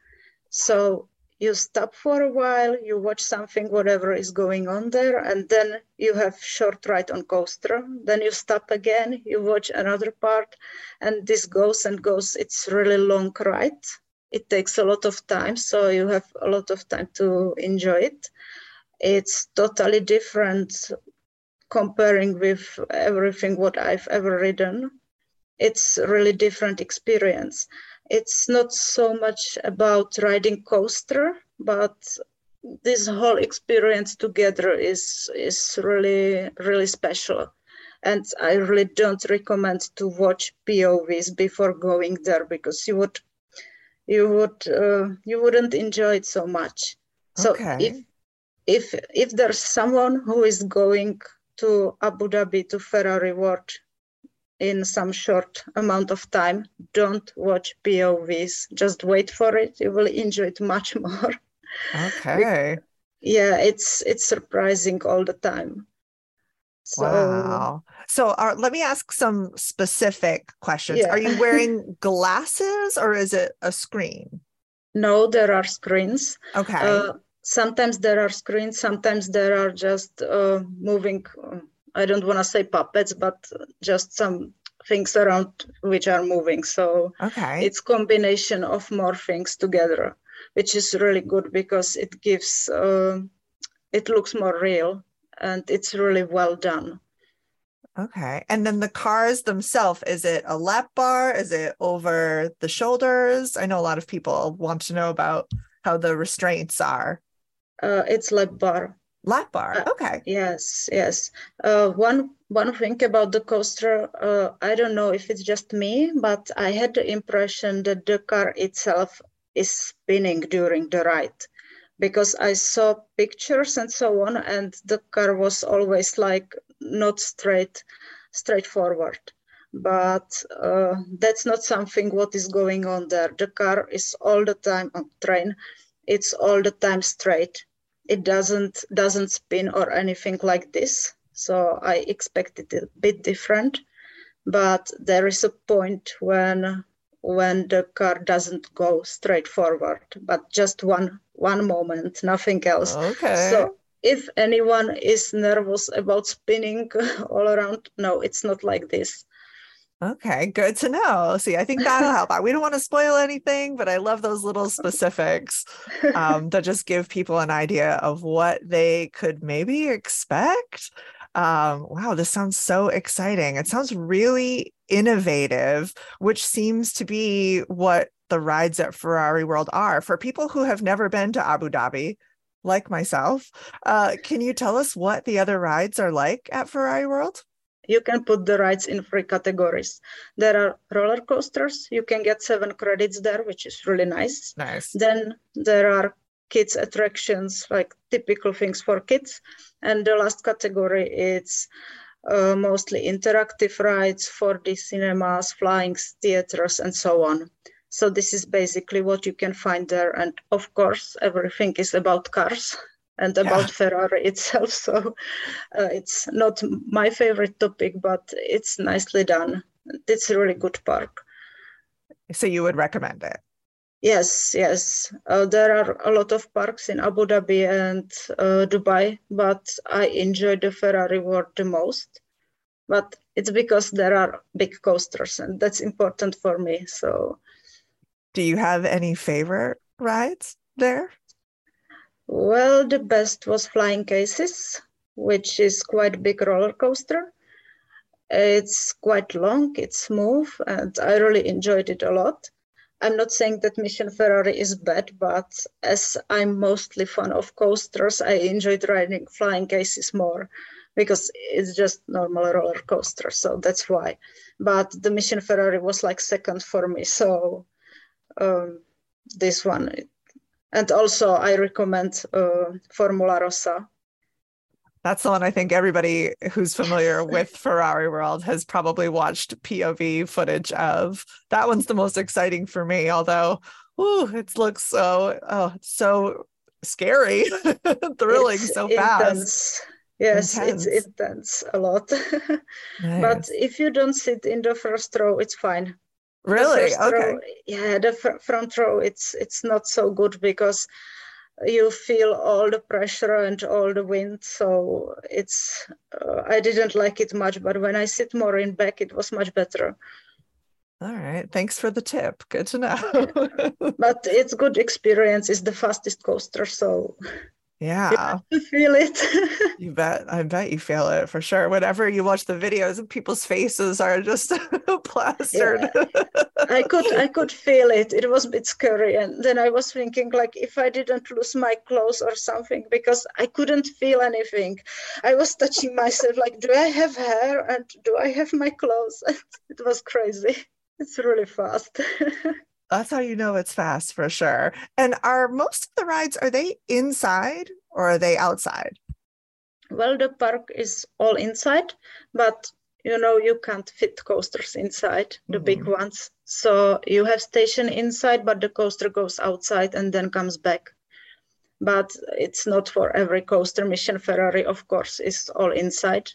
So you stop for a while, you watch something, whatever is going on there, and then you have short ride on coaster. Then you stop again, you watch another part, and this goes and goes. It's really long ride. It takes a lot of time, so you have a lot of time to enjoy it. It's totally different comparing with everything what I've ever ridden. It's really different experience it's not so much about riding coaster, but this whole experience together is is really really special. and I really don't recommend to watch POVs before going there because you would you would uh, you wouldn't enjoy it so much. So Okay. if if if there's someone who is going to Abu Dhabi to Ferrari World in some short amount of time, don't watch POVs. Just wait for it. You will enjoy it much *laughs* more. Okay. yeah, it's it's surprising all the time. So wow. So are, let me ask some specific questions. Yeah. Are you wearing *laughs* glasses or is it a screen? no, there are screens. Okay. Uh, sometimes there are screens. Sometimes there are just uh, moving. I don't want to say puppets, but just some things around which are moving. So okay. it's combination of more things together which is really good because it gives uh, it looks more real and it's really well done Okay. And then the cars themselves, is it a lap bar? Is it over the shoulders? I know a lot of people want to know about how the restraints are. uh, it's lap bar Lap bar. Uh, Okay. yes yes uh, one one thing about the coaster uh, i don't know if it's just me but i had the impression that the car itself is spinning during the ride because i saw pictures and so on and the car was always like not straight straightforward but uh, that's not something what is going on there the car is all the time on train it's all the time straight it doesn't doesn't spin or anything like this. So i expected it a bit different but there is a point when when the car doesn't go straight forward but just one one moment nothing else. Okay. so if anyone is nervous about spinning *laughs* all around no it's not like this Okay, good to know. See, I think that'll help. We don't want to spoil anything, but I love those little specifics um, that just give people an idea of what they could maybe expect. Um, wow, this sounds so exciting. It sounds really innovative, which seems to be what the rides at Ferrari World are. For people who have never been to Abu Dhabi, like myself, uh, can you tell us what the other rides are like at Ferrari World? You can put the rides in three categories. There are roller coasters. You can get seven credits there which is really nice. Nice. then there are kids attractions like typical things for kids. And the last category it's uh, mostly interactive rides 4d cinemas flying theaters and so on. So this is basically what you can find there. And of course everything is about cars *laughs* and about ferrari itself *laughs* so uh, it's not my favorite topic but it's nicely done it's a really good park So you would recommend it? Yes, yes. Uh, there are a lot of parks in Abu Dhabi and uh, Dubai, but I enjoy the Ferrari World the most. But it's because there are big coasters, and that's important for me. So, Do you have any favorite rides there? Well, the best was Flying Aces, which is quite a big roller coaster. It's quite long, it's smooth, and I really enjoyed it a lot. I'm not saying that Mission Ferrari is bad, but as I'm mostly fan of coasters, I enjoyed riding Flying Aces more because it's just normal roller coaster. So that's why. But the Mission Ferrari was like second for me. So um, this one. And also, I recommend uh, Formula Rossa. That's the one I think everybody who's familiar *laughs* with Ferrari World has probably watched POV footage of. That one's the most exciting for me, although ooh, it looks so oh, so scary, *laughs* thrilling, It's so fast. intense. Yes, Intense. it's intense a lot. *laughs* but if you don't sit in the first row, it's fine. Really? Okay. row- yeah, the fr- front row, it's it's not so good because you feel all the pressure and all the wind. So it's uh, I didn't like it much, but when I sit more in back, it was much better. All right. Thanks for the tip. Good to know. *laughs* But it's good experience. It's the fastest coaster, so Yeah. You feel it. *laughs* you bet. I bet you feel it for sure. Whenever you watch the videos, people's faces are just *laughs* plastered. Yeah. *laughs* I could I could feel it. It was a bit scary. And then I was thinking like if I didn't lose my clothes or something because I couldn't feel anything. I was touching myself like do I have hair and do I have my clothes? it was crazy. It's really fast. That's how you know it's fast for sure. And are most of the rides are they inside or are they outside? Well, the park is all inside, but you know you can't fit coasters inside the mm-hmm. big ones. So you have station inside, but the coaster goes outside and then comes back. But it's not for every coaster. Mission Ferrari, of course, is all inside,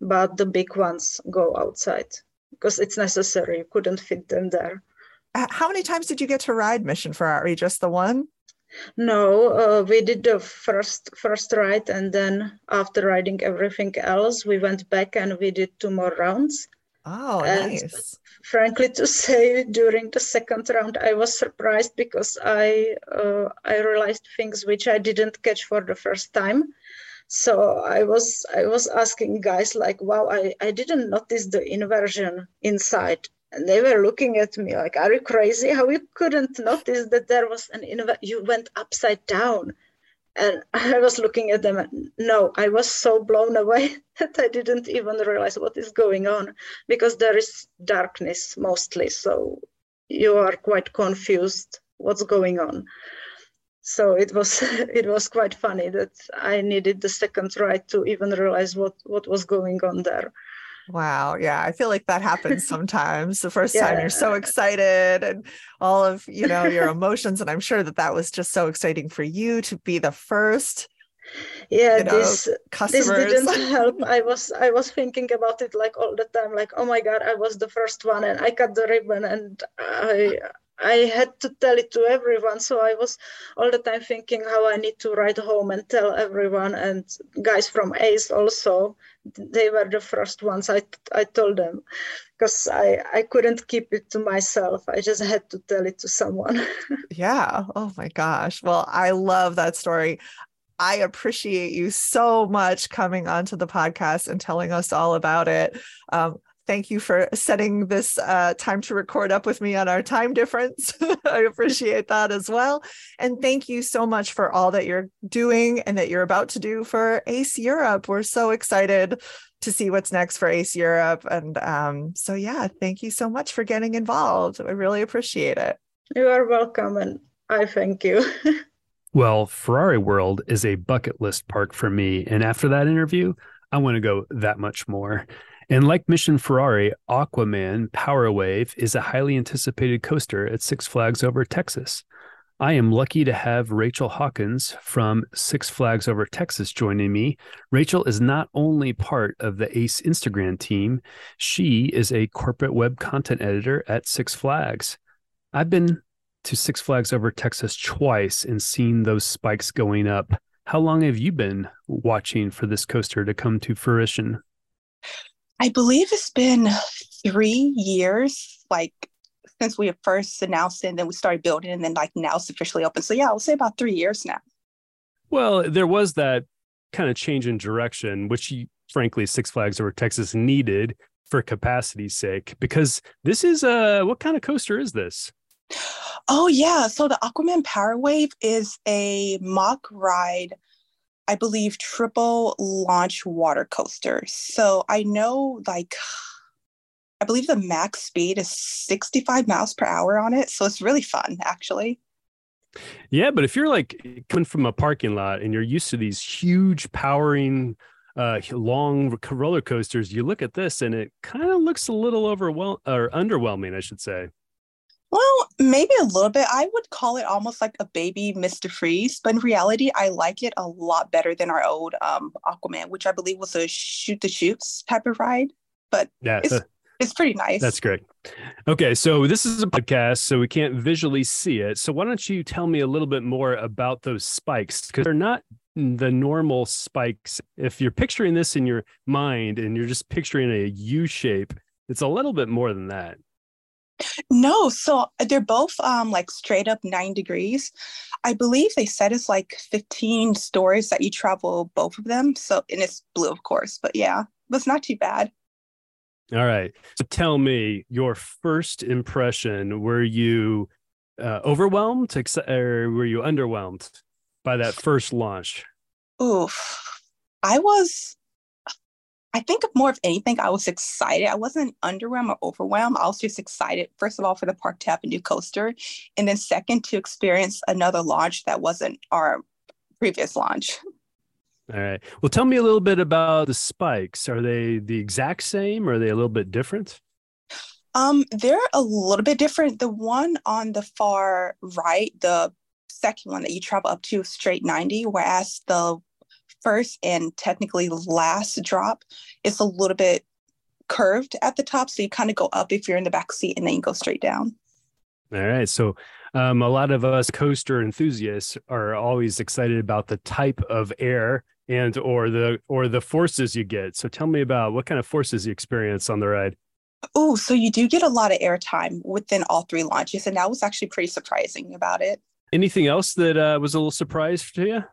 but the big ones go outside because it's necessary. You couldn't fit them there how many times did you get to ride Mission Ferrari? Just the one? No, uh, we did the first first ride, and then after riding everything else, we went back and we did two more rounds. Oh, and nice. Frankly, to *laughs* say, during the second round, I was surprised because I uh, I realized things which I didn't catch for the first time. So I was I was asking guys like, "Wow, I I didn't notice the inversion inside and they were looking at me like, "Are you crazy? How you couldn't notice that there was an inv- you went upside down?" And *laughs* I was looking at them. And, no, I was so blown away *laughs* that I didn't even realize what is going on because there is darkness mostly, so you are quite confused what's going on. So it was *laughs* it was quite funny that I needed the second ride to even realize what what was going on there. Wow. Yeah. I feel like that happens *laughs* sometimes. The first yeah. time you're so excited and all of, you know, your *laughs* emotions. And I'm sure that that was just so exciting for you to be the first. Yeah, you know, this customers. this didn't help. *laughs* I was I was thinking about it like all the time, like, oh my god, I was the first one and I cut the ribbon and I I had to tell it to everyone. So I was all the time thinking how I need to write home and tell everyone. And guys from ACE also, they were the first ones I, I told them because I, I couldn't keep it to myself. I just had to tell it to someone. *laughs* yeah. Oh my gosh. Well, I love that story. I appreciate you so much coming onto the podcast and telling us all about it. Um, thank you for setting this uh, time to record up with me on our time difference. *laughs* I appreciate that as well. And thank you so much for all that you're doing and that you're about to do for ACE Europe. We're so excited to see what's next for ACE Europe. And um, so, yeah, thank you so much for getting involved. I really appreciate it. You are welcome. And I thank you. *laughs* well, Ferrari World is a bucket list park for me. And after that interview, I want to go that much more. And like Mission Ferrari, Aquaman Power Wave is a highly anticipated coaster at Six Flags Over Texas. I am lucky to have Rachel Hawkins from Six Flags Over Texas joining me. Rachel is not only part of the ACE Instagram team, she is a corporate web content editor at Six Flags. I've been to Six Flags Over Texas twice and seen those spikes going up. How long have you been watching for this coaster to come to fruition? I believe it's been three years, like since we first announced it, and then we started building, and then like now it's officially open. So yeah, I would say about three years now. Well, there was that kind of change in direction, which frankly Six Flags over Texas needed for capacity's sake, because this is a what kind of coaster is this? Oh yeah, so the Aquaman Power Wave is a Mack ride I believe, triple launch water coasters. So I know like I believe the max speed is 65 miles per hour on it. So it's really fun, actually. Yeah, but if you're like coming from a parking lot and you're used to these huge powering uh long roller coasters, you look at this and it kind of looks a little overwhelming or underwhelming, I should say. Well, maybe a little bit. I would call it almost like a baby Mr. Freeze, but in reality, I like it a lot better than our old um, Aquaman, which I believe was a shoot the chutes type of ride. But yeah, it's, it's pretty nice. That's great. Okay, so this is a podcast, so we can't visually see it. So why don't you tell me a little bit more about those spikes? Because they're not the normal spikes. If you're picturing this in your mind and you're just picturing a U shape, it's a little bit more than that. No, so they're both um like straight up nine degrees. I believe they said it's like 15 stories that you travel both of them. So and it's blue, of course, but yeah, but it's not too bad. All right. So tell me your first impression. Were you uh, overwhelmed or were you underwhelmed by that first launch? Oof. I was I think more of anything, I was excited. I wasn't underwhelmed or overwhelmed. I was just excited, first of all, for the park to have a new coaster. And then second, to experience another launch that wasn't our previous launch. All right. Well, tell me a little bit about the spikes. Are they the exact same or are they a little bit different? Um, they're a little bit different. The one on the far right, the second one that you travel up to straight 90, whereas the first and technically last drop is a little bit curved at the top. So you kind of go up if you're in the back seat and then you go straight down. All right. So um, a lot of us coaster enthusiasts are always excited about the type of air and or the or the forces you get. So tell me about what kind of forces you experience on the ride. Oh, so you do get a lot of airtime within all three launches, and that was actually pretty surprising about it. Anything else that uh, was a little surprise to you?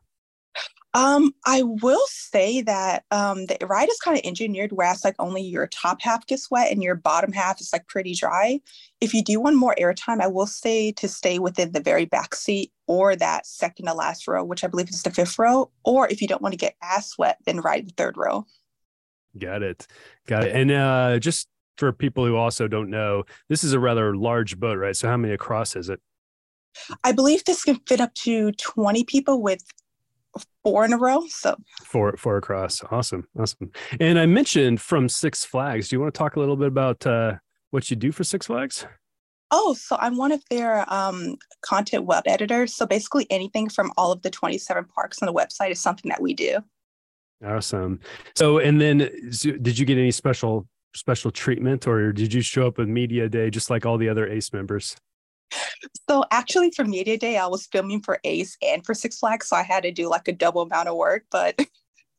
Um, I will say that um, the ride is kind of engineered where it's like only your top half gets wet and your bottom half is like pretty dry. If you do want more airtime, I will say to stay within the very back seat or that second to last row, which I believe is the fifth row. Or if you don't want to get ass wet, then ride the third row. Got it. Got it. And uh, just for people who also don't know, this is a rather large boat, right? So how many across is it? I believe this can fit up to 20 people with four in a row. So four four across. Awesome. Awesome. And I mentioned from Six Flags. Do you want to talk a little bit about uh, what you do for Six Flags? Oh, so I'm one of their um, content web editors. So basically, anything from all of the 27 parks on the website is something that we do. Awesome. So, and then did you get any special special treatment, or did you show up with media day just like all the other ACE members? So actually for media day, I was filming for Ace and for Six Flags. So I had to do like a double amount of work, but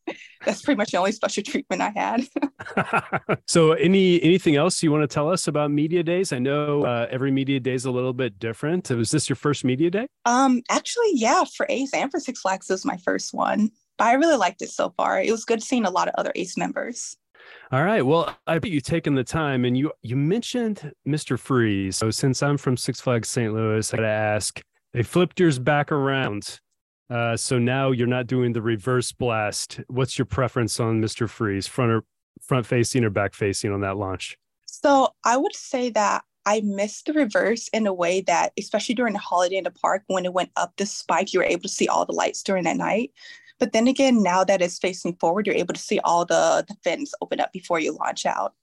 *laughs* that's pretty much the only special treatment I had. *laughs* so any anything else you want to tell us about media days? I know uh, every media day is a little bit different. Was this your first media day? Um, actually, yeah, for Ace and for Six Flags, was my first one. But I really liked it so far. It was good seeing a lot of other Ace members. All right. Well, I bet you taking the time and you you mentioned Mr. Freeze. So since I'm from Six Flags St. Louis, I gotta ask, they flipped yours back around. Uh, so now you're not doing the reverse blast. What's your preference on Mr. Freeze, front or front facing or back facing on that launch? So I would say that I missed the reverse in a way that, especially during the holiday in the park, when it went up the spike, you were able to see all the lights during that night. But then again, now that it's facing forward, you're able to see all the, the fins open up before you launch out.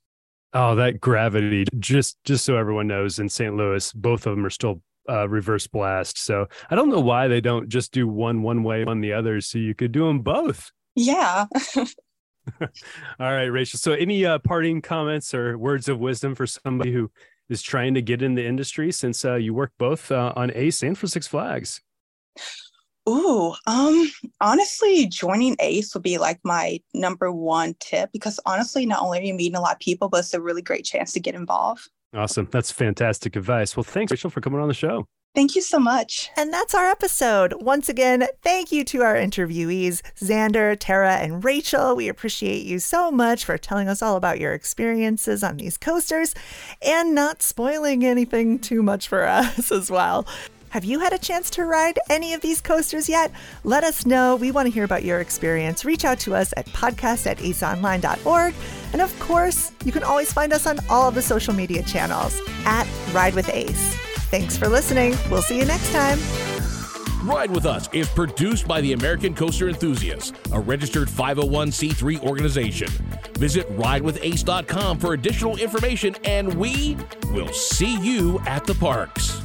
Oh, that gravity! Just just so everyone knows, in St. Louis, both of them are still uh, reverse blast. So I don't know why they don't just do one one way, on the other. So you could do them both. *laughs* Yeah. *laughs* All right, Rachel. So any uh, parting comments or words of wisdom for somebody who is trying to get in the industry since uh, you work both uh, on Ace and for Six Flags? Ooh, um, honestly, joining ACE would be like my number one tip because honestly, not only are you meeting a lot of people, but it's a really great chance to get involved. Awesome. That's fantastic advice. Well, thanks, Rachel, for coming on the show. Thank you so much. And that's our episode. Once again, thank you to our interviewees, Xander, Tara, and Rachel. We appreciate you so much for telling us all about your experiences on these coasters and not spoiling anything too much for *laughs* us as well. Have you had a chance to ride any of these coasters yet? Let us know. We want to hear about your experience. Reach out to us at podcast at aceonline.org. And of course, you can always find us on all of the social media channels at Ride with Ace. Thanks for listening. We'll see you next time. Ride with Us is produced by the American Coaster Enthusiasts, a registered 501c3 organization. Visit ridewithace.com for additional information, and we will see you at the parks.